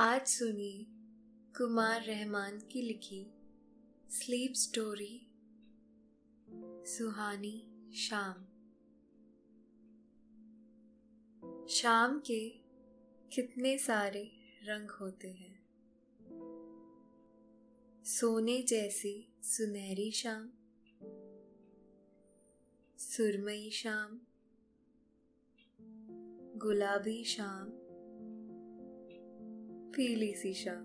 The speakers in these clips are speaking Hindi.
आज सुनिए कुमार रहमान की लिखी स्लीप स्टोरी, सुहानी शाम। शाम के कितने सारे रंग होते हैं। सोने जैसी सुनहरी शाम, सुरमई शाम, गुलाबी शाम पीली सी शाम।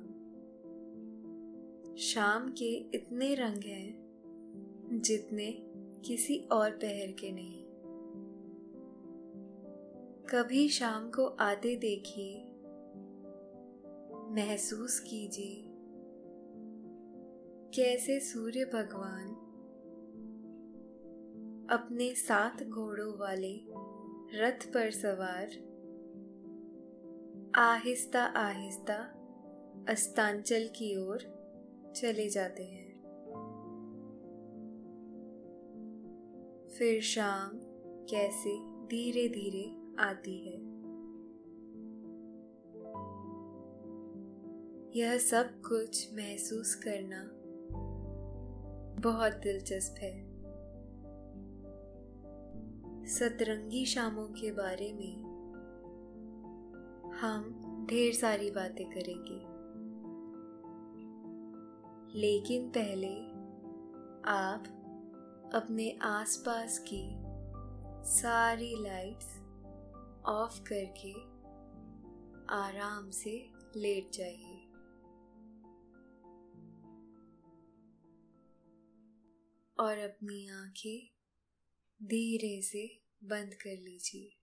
शाम के इतने रंग हैं, जितने किसी और पहर के नहीं। कभी शाम को आते देखिए, महसूस कीजिए, कैसे सूर्य भगवान अपने सात घोड़ों वाले रथ पर सवार आहिस्ता आहिस्ता अस्तांचल की ओर चले जाते हैं। फिर शाम कैसे धीरे धीरे आती है। यह सब कुछ महसूस करना बहुत दिलचस्प है। सतरंगी शामों के बारे में हम ढेर सारी बातें करेंगे। लेकिन पहले आप अपने आसपास की सारी लाइट्स ऑफ़ करके आराम से लेट जाइए। और अपनी आँखें धीरे से बंद कर लीजिए।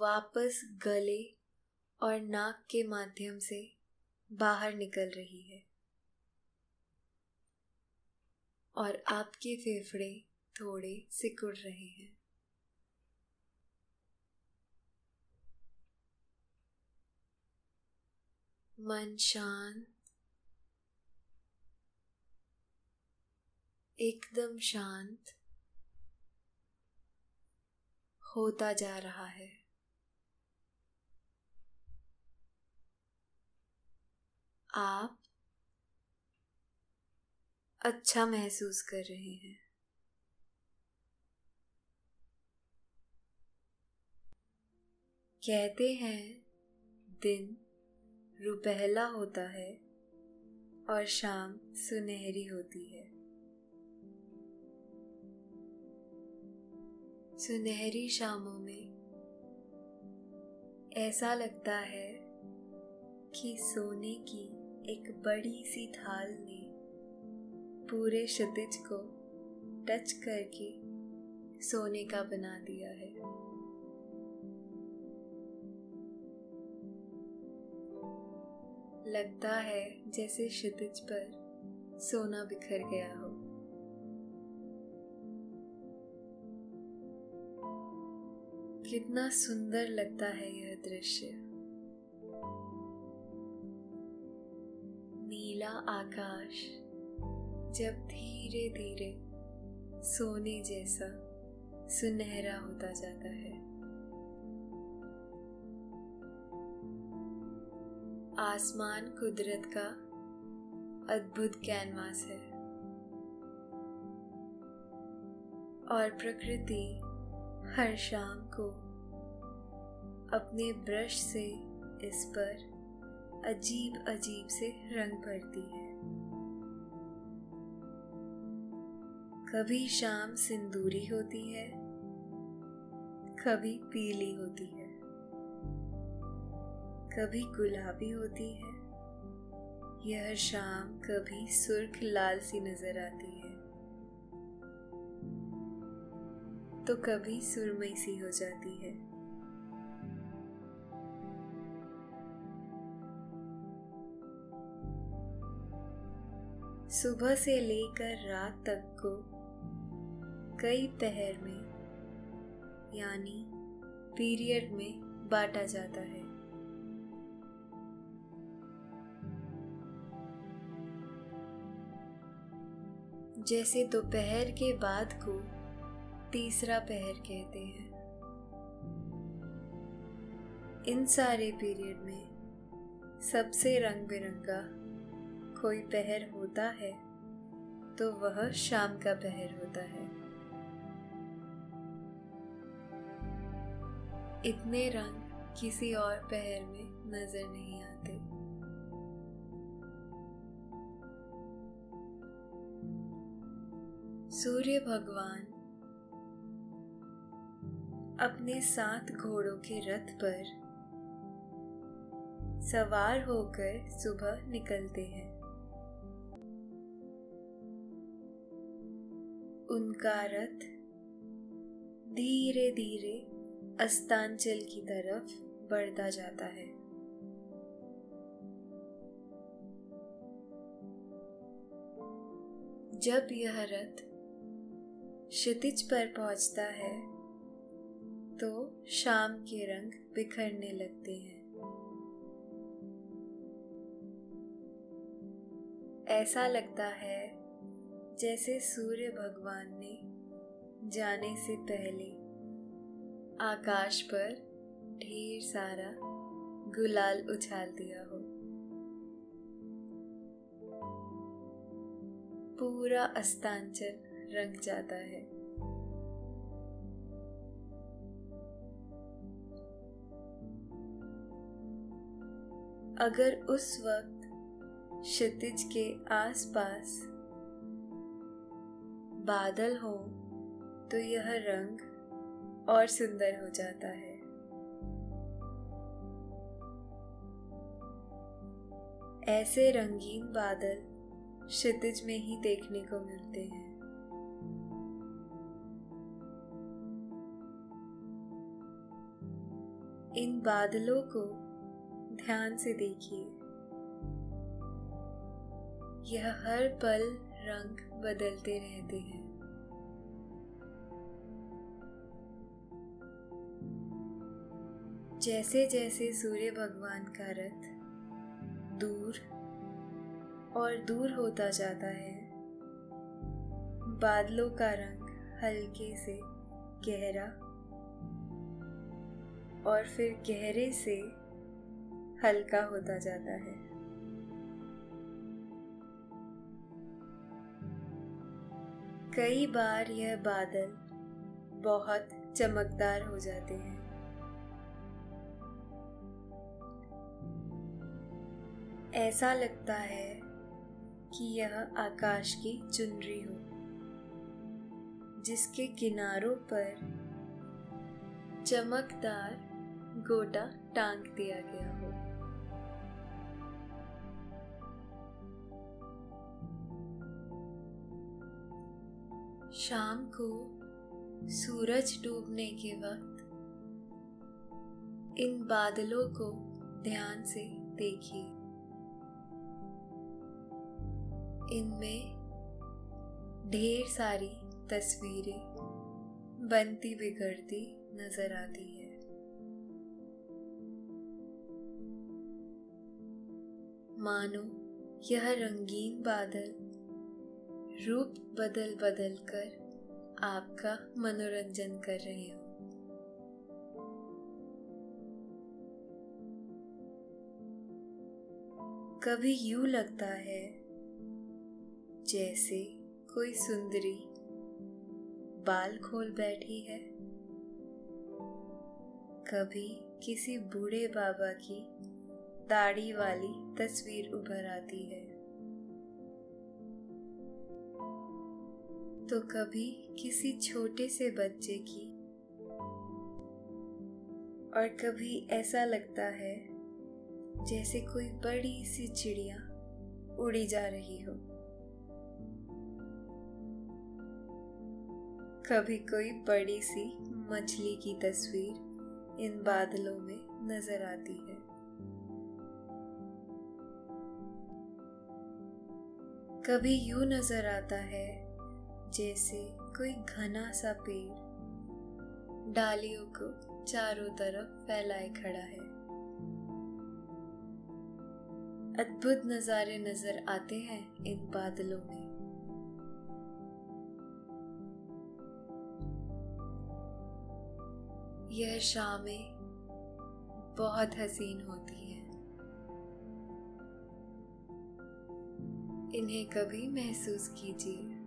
वापस गले और नाक के माध्यम से बाहर निकल रही है। और आपके फेफड़े थोड़े सिकुड़ रहे हैं। मन शांत, एकदम शांत होता जा रहा है। आप अच्छा महसूस कर रहे हैं। कहते हैं, दिन रुपहला होता है और शाम सुनहरी होती है। सुनहरी शामों में ऐसा लगता है कि सोने की एक बड़ी सी थाल ने पूरे क्षितिज को टच करके सोने का बना दिया है। लगता है जैसे क्षितिज पर सोना बिखर गया हो। कितना सुंदर लगता है यह दृश्य। नीला आकाश, जब धीरे धीरे सोने जैसा सुनहरा होता जाता है। आसमान कुदरत का अद्भुत कैनवास है। और प्रकृति हर शाम को अपने ब्रश से इस पर अजीब अजीब से रंग भरती है। कभी शाम सिंदूरी होती है, कभी पीली होती है, कभी गुलाबी होती है, यह शाम कभी सुर्ख लाल सी नज़र आती है। तो कभी सुरमई सी हो जाती है। सुबह से लेकर रात तक को कई पहर में, यानी पीरियड में बांटा जाता है। जैसे दोपहर के बाद को तीसरा पहर कहते हैं। इन सारे पीरियड में सबसे रंग बिरंगा कोई पहर होता है तो वह शाम का पहर होता है। इतने रंग किसी और पहर में नज़र नहीं आते। सूर्य भगवान अपने सात घोड़ों के रथ पर सवार होकर सुबह निकलते हैं। उनका रथ धीरे धीरे अस्तांचल की तरफ़ बढ़ता जाता है। जब यह रथ क्षितिज पर पहुँचता है तो शाम के रंग बिखरने लगते हैं। ऐसा लगता है जैसे सूर्य भगवान ने जाने से पहले आकाश पर ढेर सारा गुलाल उछाल दिया हो। पूरा अस्तांचल रंग जाता है। अगर उस वक्त क्षितिज के आसपास बादल हो तो यह रंग और सुंदर हो जाता है। ऐसे रंगीन बादल क्षितिज में ही देखने को मिलते हैं। इन बादलों को ध्यान से देखिए। यह हर पल रंग बदलते रहते हैं। जैसे जैसे सूर्य भगवान का रथ दूर और दूर होता जाता है, बादलों का रंग हल्के से गहरा और फिर गहरे से हल्का होता जाता है। कई बार यह बादल बहुत चमकदार हो जाते हैं। ऐसा लगता है कि यह आकाश की चुनरी हो, जिसके किनारों पर चमकदार गोटा टांग दिया गया हो। शाम को सूरज डूबने के वक्त इन बादलों को ध्यान से देखिए। इनमें ढेर सारी तस्वीरें बनती बिगड़ती नज़र आती है। मानो यह रंगीन बादल रूप बदल बदल कर आपका मनोरंजन कर रहे हो। कभी यूँ लगता है जैसे कोई सुंदरी बाल खोल बैठी है। कभी किसी बूढ़े बाबा की दाढ़ी वाली तस्वीर उभर आती है। तो कभी किसी छोटे से बच्चे की। और कभी ऐसा लगता है, जैसे कोई बड़ी सी चिड़िया उड़ी जा रही हो। कभी कोई बड़ी सी मछली की तस्वीर इन बादलों में नज़र आती है। कभी यूँ नज़र आता है जैसे कोई घना सा पेड़। डालियों को चारों तरफ़ फैलाए खड़ा है। अद्भुत नजारे नज़र आते हैं इन बादलों में। यह शामें बहुत हसीन होती है। इन्हें कभी महसूस कीजिए।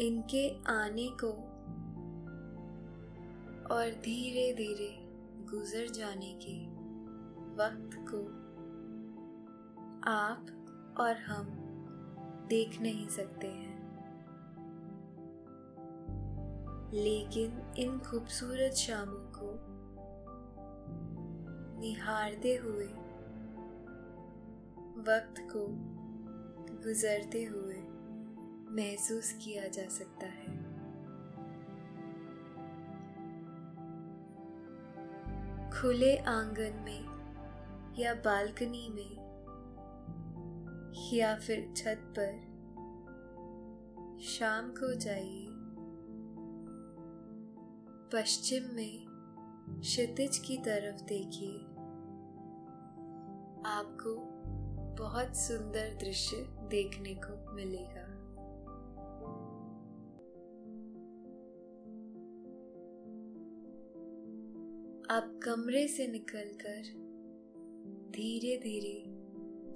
इनके आने को और धीरे धीरे गुजर जाने के वक्त को आप और हम देख नहीं सकते हैं। लेकिन इन खूबसूरत शामों को निहारते हुए, वक्त को गुजरते हुए महसूस किया जा सकता है। खुले आँगन में या बालकनी में या फिर छत पर शाम को जाइए। पश्चिम में क्षितिज की तरफ़ देखिए। आपको बहुत सुंदर दृश्य देखने को मिलेगा। आप कमरे से निकलकर धीरे धीरे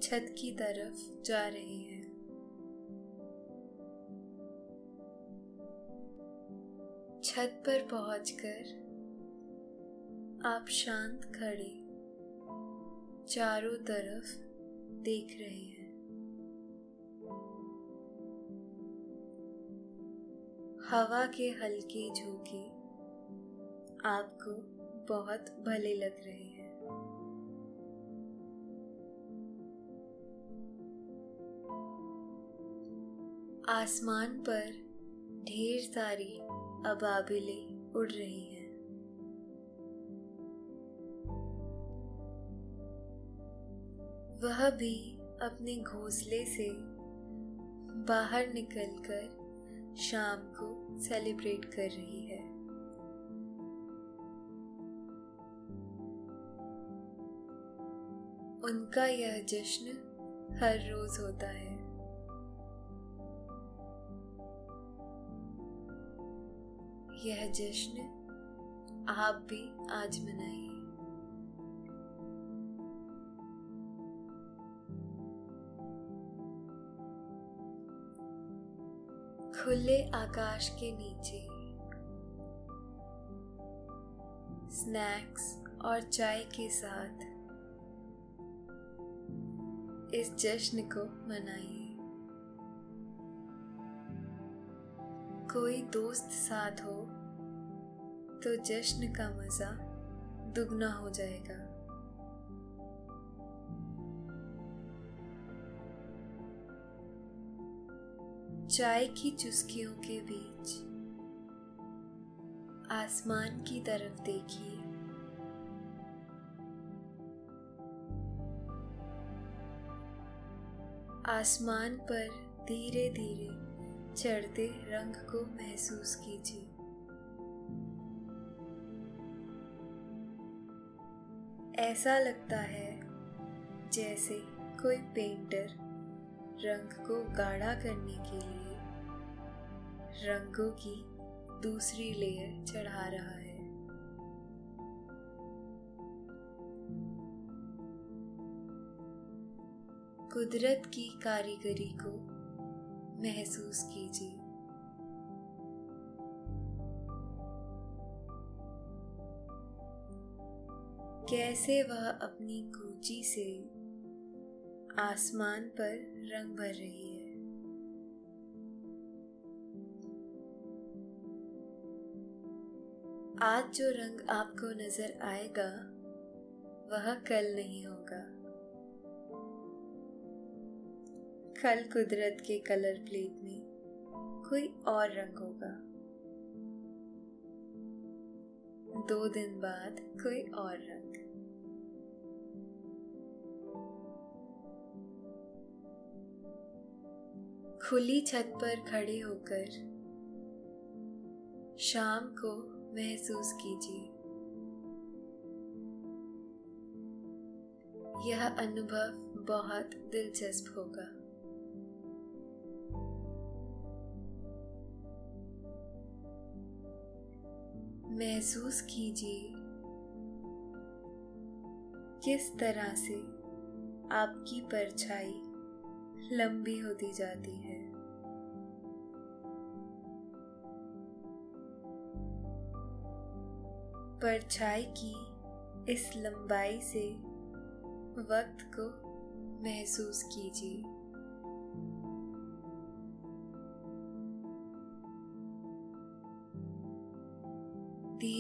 छत की तरफ़ जा रहे हैं। छत पर पहुंचकर आप शांत खड़े चारों तरफ़ देख रहे हैं। हवा के हल्के झोंके आपको बहुत भले लग रहे हैं। आसमान पर ढेर सारी अबाबिले उड़ रही हैं। वह भी अपने घोंसले से बाहर निकलकर शाम को सेलिब्रेट कर रही है। उनका यह जश्न हर रोज होता है। यह जश्न आप भी आज मनाइए। खुले आकाश के नीचे स्नैक्स और चाय के साथ इस जश्न को मनाइए कोई दोस्त साथ हो तो जश्न का मज़ा दुगना हो जाएगा। चाय की चुस्कियों के बीच आसमान की तरफ़ देखिए। आसमान पर धीरे धीरे चढ़ते रंग को महसूस कीजिए। ऐसा लगता है जैसे कोई पेंटर रंग को गाढ़ा करने के लिए रंगों की दूसरी लेयर चढ़ा रहा है। कुदरत की कारीगरी को महसूस कीजिए। कैसे वह अपनी कूची से आसमान पर रंग भर रही है। आज जो रंग आपको नज़र आएगा, वह कल नहीं होगा। कल कुदरत के कलर प्लेट में कोई और रंग होगा। दो दिन बाद कोई और रंग। खुली छत पर खड़े होकर शाम को महसूस कीजिए। यह अनुभव बहुत दिलचस्प होगा। महसूस कीजिए। किस तरह से आपकी परछाई लंबी होती जाती है। परछाई की इस लंबाई से वक्त को महसूस कीजिए।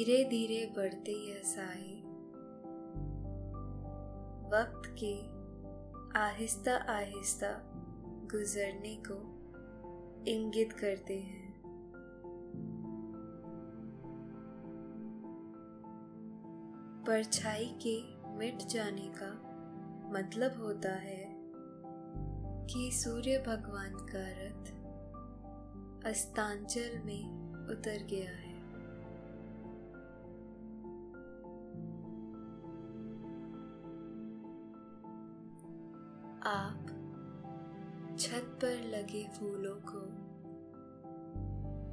धीरे धीरे बढ़ते यह साए वक्त के आहिस्ता आहिस्ता गुजरने को इंगित करते हैं। परछाई के मिट जाने का मतलब होता है कि सूर्य भगवान का रथ अस्तांचल में उतर गया है आप छत पर लगे फूलों को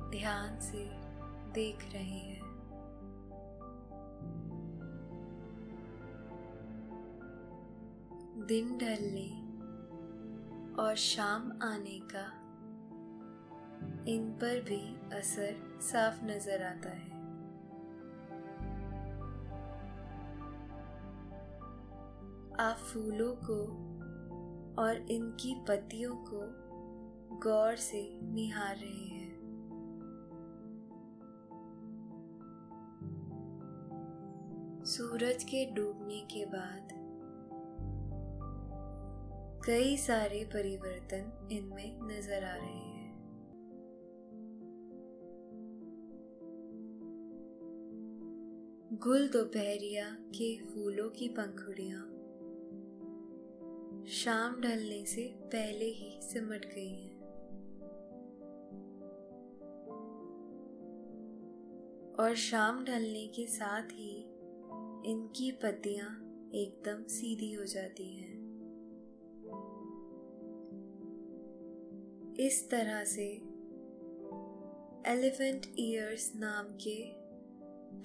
ध्यान से देख रहे हैं। दिन ढलने और शाम आने का इन पर भी असर साफ़ नज़र आता है। आप फूलों को और इनकी पत्तियों को गौर से निहार रहे हैं। सूरज के डूबने के बाद कई सारे परिवर्तन इनमें नज़र आ रहे हैं। गुल दोपहरिया के फूलों की पंखुड़ियाँ शाम ढलने से पहले ही सिमट गई है। और शाम ढलने के साथ ही इनकी पत्तियाँ एकदम सीधी हो जाती हैं। इस तरह से एलिफेंट ईयर्स नाम के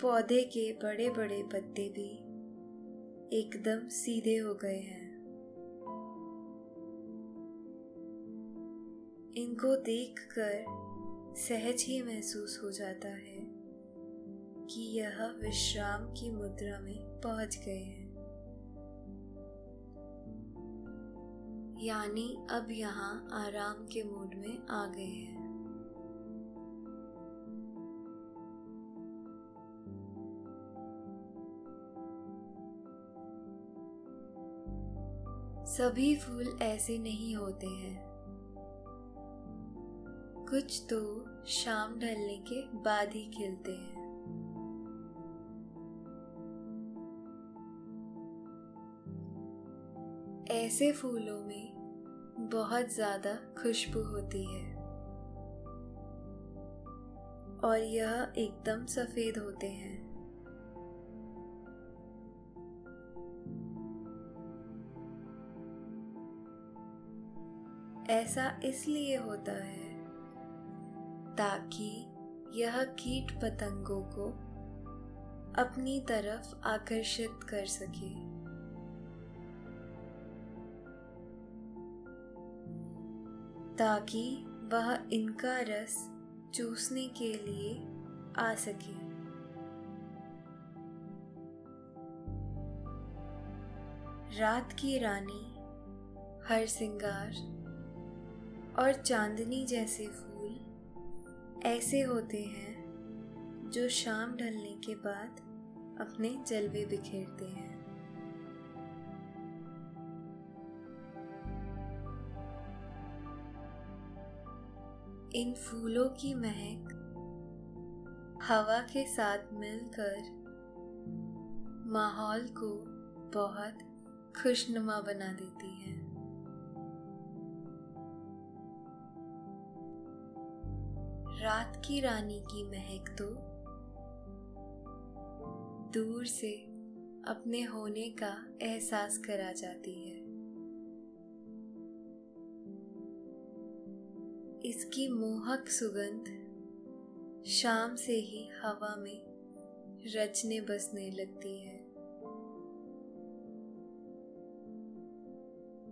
पौधे के बड़े बड़े पत्ते भी एकदम सीधे हो गए हैं। इनको देखकर सहज ही महसूस हो जाता है कि यह विश्राम की मुद्रा में पहुँच गए हैं। यानी अब यहाँ आराम के मूड में आ गए हैं। सभी फूल ऐसे नहीं होते हैं। कुछ तो शाम ढलने के बाद ही खिलते हैं। ऐसे फूलों में बहुत ज़्यादा खुशबू होती है। और यह एकदम सफ़ेद होते हैं। ऐसा इसलिए होता है ताकि यह कीट पतंगों को अपनी तरफ़ आकर्षित कर सके। ताकि वह इनका रस चूसने के लिए आ सके। रात की रानी हर सिंगार और चांदनी जैसे फूल ऐसे होते हैं जो शाम ढलने के बाद अपने जलवे बिखेरते हैं। इन फूलों की महक हवा के साथ मिलकर माहौल को बहुत खुशनुमा बना देती है। रात की रानी की महक तो दूर से अपने होने का एहसास करा जाती है। इसकी मोहक सुगंध शाम से ही हवा में रचने बसने लगती है।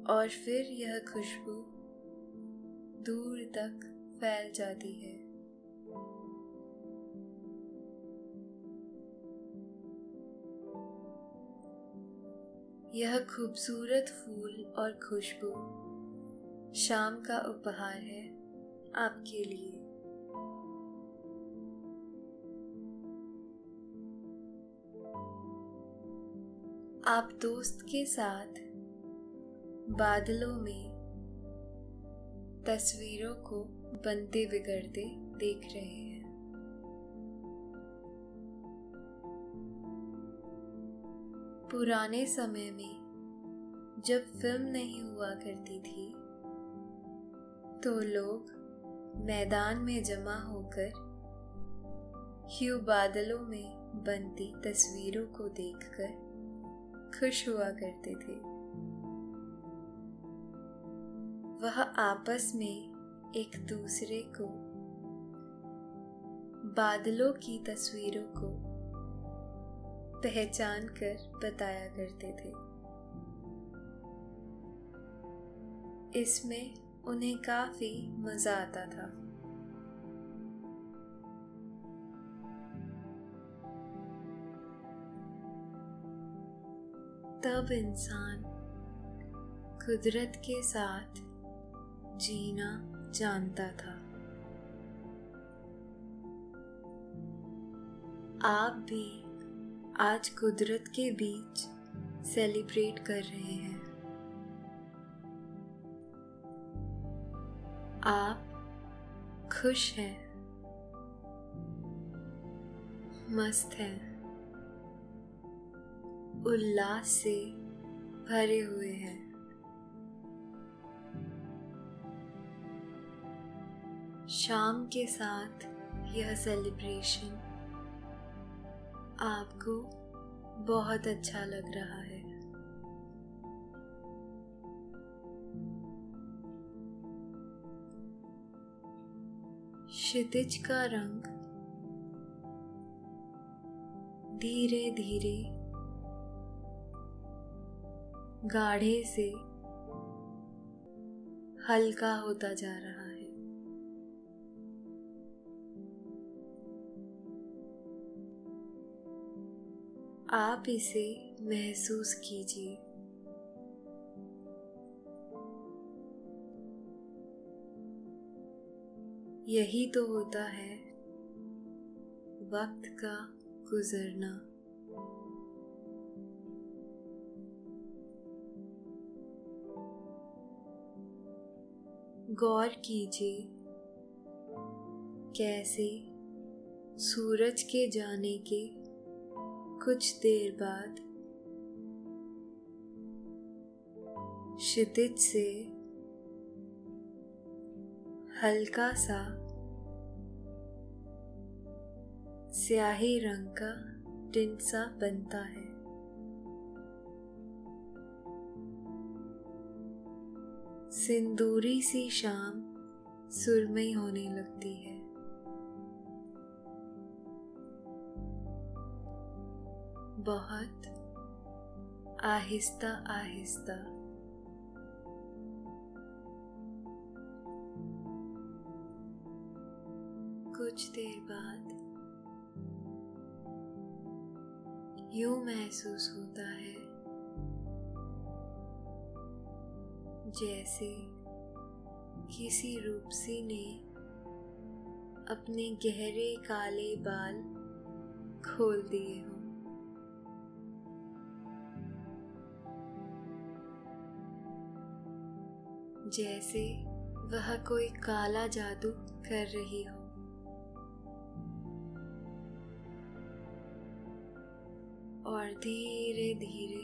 और फिर यह खुशबू दूर तक फैल जाती है। यह खूबसूरत फूल और खुशबू शाम का उपहार है आपके लिए। आप दोस्त के साथ बादलों में तस्वीरों को बनते बिगड़ते देख रहे हैं। पुराने समय में जब फ़िल्म नहीं हुआ करती थी तो लोग मैदान में जमा होकर ह्यू बादलों में बनती तस्वीरों को देखकर खुश हुआ करते थे। वह आपस में एक दूसरे को बादलों की तस्वीरों को पहचान कर बताया करते थे। इसमें उन्हें काफ़ी मज़ा आता था। तब इंसान कुदरत के साथ जीना जानता था। आप भी आज कुदरत के बीच सेलिब्रेट कर रहे हैं। आप खुश हैं, मस्त हैं, उल्लास से भरे हुए हैं। शाम के साथ यह सेलिब्रेशन आपको बहुत अच्छा लग रहा है। क्षितिज का रंग धीरे धीरे गाढ़े से हल्का होता जा रहा है आप इसे महसूस कीजिए। यही तो होता है वक्त का गुजरना। गौर कीजिए कैसे सूरज के जाने के कुछ देर बाद क्षितिज से हल्का सा स्याही रंग का टिंट सा बनता है। सिंदूरी सी शाम सुरमई होने लगती है। बहुत आहिस्ता आहिस्ता। कुछ देर बाद यूँ महसूस होता है जैसे किसी रूपसी ने अपने गहरे काले बाल खोल दिए हों। जैसे वह कोई काला जादू कर रही हो। और धीरे धीरे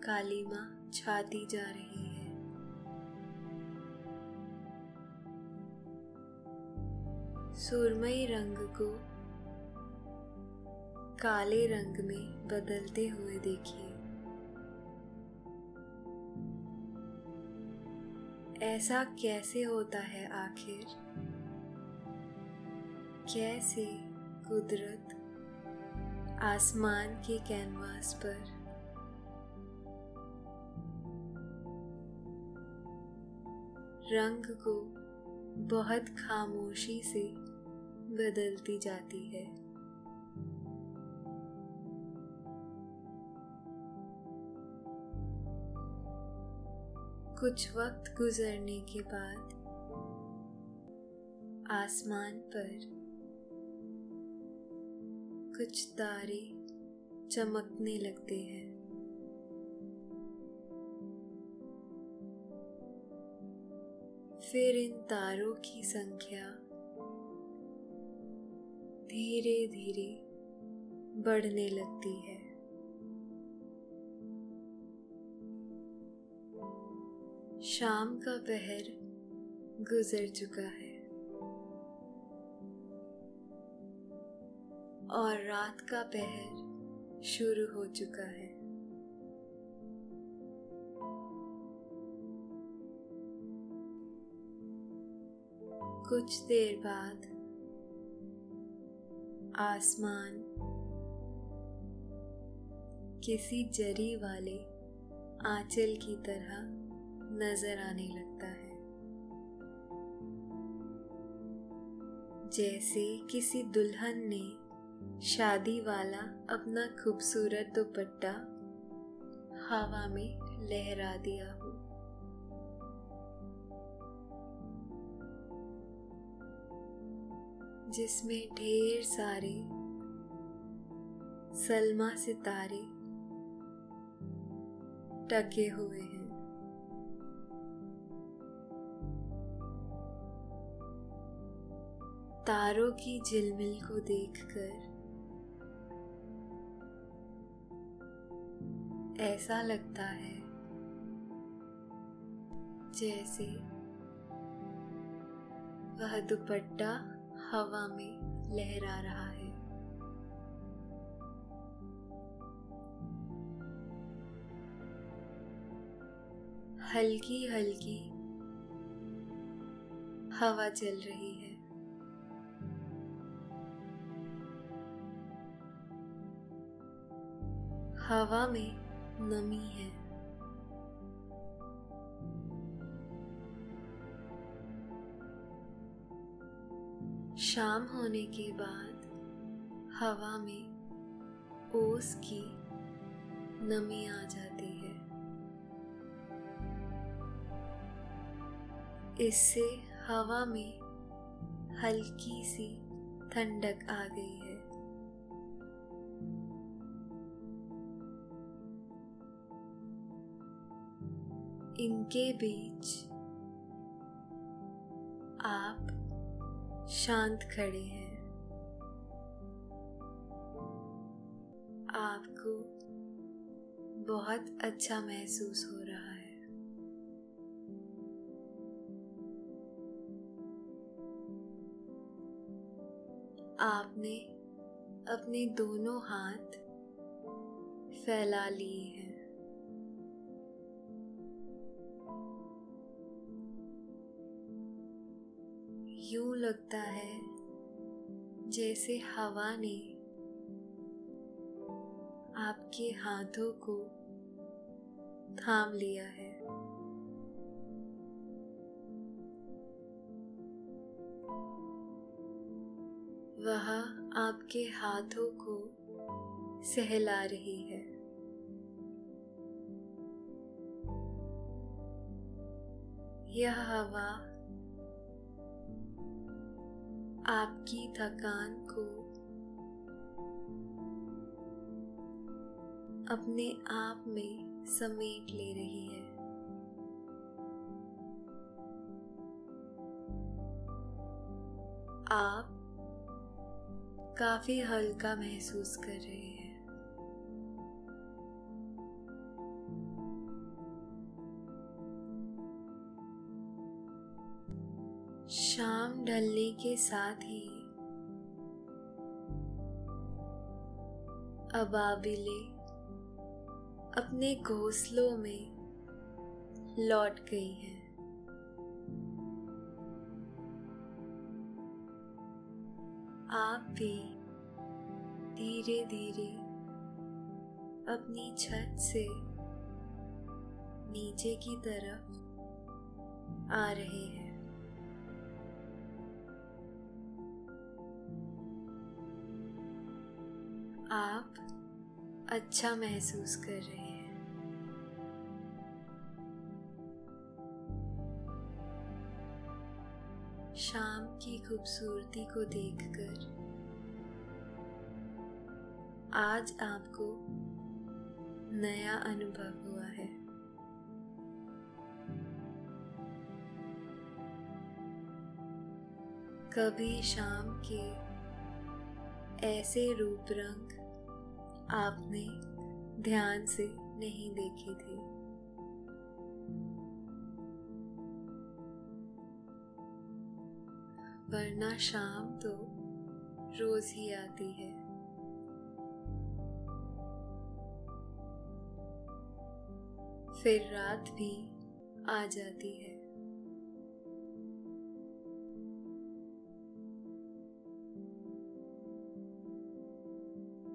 काली माँ छाती जा रही है। सुरमई रंग को काले रंग में बदलते हुए देखिए। ऐसा कैसे होता है आखिर? कैसे कुदरत आसमान के कैनवास पर? रंग को बहुत खामोशी से बदलती जाती है। कुछ वक्त गुजरने के बाद आसमान पर कुछ तारे चमकने लगते हैं। फिर इन तारों की संख्या धीरे धीरे बढ़ने लगती है। शाम का पहर गुजर चुका है। और रात का पहर शुरू हो चुका है। कुछ देर बाद आसमान किसी जरी वाले आंचल की तरह नज़र आने लगता है। जैसे किसी दुल्हन ने शादी वाला अपना खूबसूरत दुपट्टा हवा में लहरा दिया हो। जिसमें ढेर सारे सलमा सितारे टके हुए हैं। तारों की झिलमिल को देखकर। ऐसा लगता है, जैसे वह दुपट्टा हवा में लहरा रहा है। हल्की हल्की हवा चल रही है। हवा में नमी है। शाम होने के बाद हवा में ओस की नमी आ जाती है। इससे हवा में हल्की सी ठंडक आ गई। है इनके बीच आप शांत खड़े हैं। आपको बहुत अच्छा महसूस हो रहा है। आपने अपने दोनों हाथ फैला लिए हैं। यूँ लगता है जैसे हवा ने आपके हाथों को थाम लिया है। वह आपके हाथों को सहला रही है। यह हवा आपकी थकान को अपने आप में समेट ले रही है। आप काफ़ी हल्का महसूस कर रहे हैं। शाम ढलने के साथ ही अबाबिले अपने घोंसलों में लौट गई हैं। आप भी धीरे धीरे अपनी छत से नीचे की तरफ़ आ रहे हैं। आप अच्छा महसूस कर रहे हैं। शाम की खूबसूरती को देखकर आज आपको नया अनुभव हुआ है। कभी शाम के ऐसे रूप रंग आपने ध्यान से नहीं देखी थी। वरना शाम तो रोज ही आती है। फिर रात भी आ जाती है।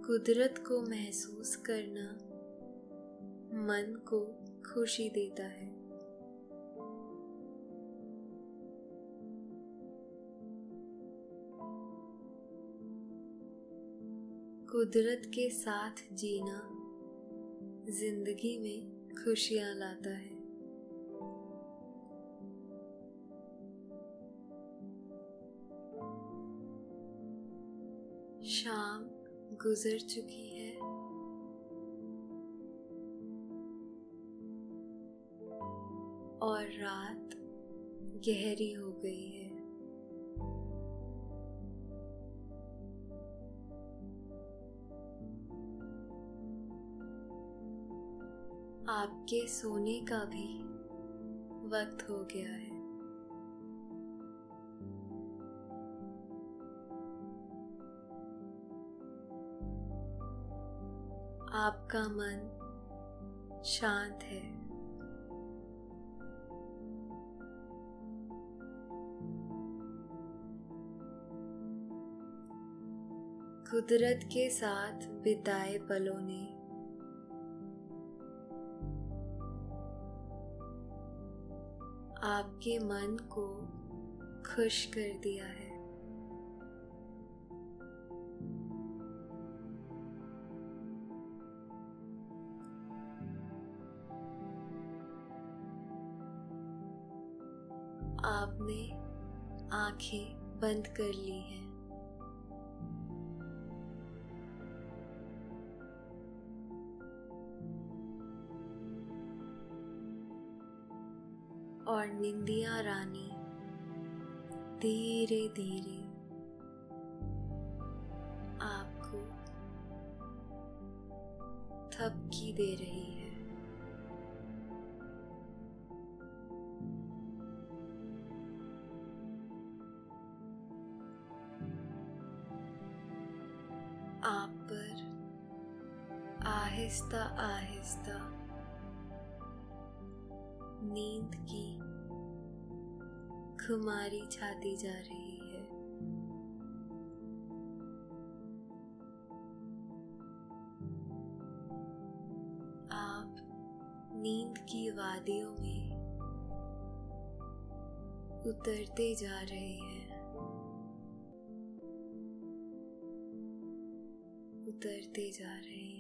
कुदरत को महसूस करना मन को खुशी देता है। कुदरत के साथ जीना ज़िंदगी में खुशियाँ लाता है। गुजर चुकी है। और रात गहरी हो गई है। आपके सोने का भी वक्त हो गया है। आपका मन शांत है। कुदरत के साथ बिताए पलों ने आपके मन को खुश कर दिया है। आँखें बंद कर ली हैं। और निंदिया रानी धीरे धीरे आपको थपकी दे रही आहिस्ता नींद की खुमारी छाती जा रही है। आप नींद की वादियों में उतरते जा रहे हैं। उतरते जा रहे हैं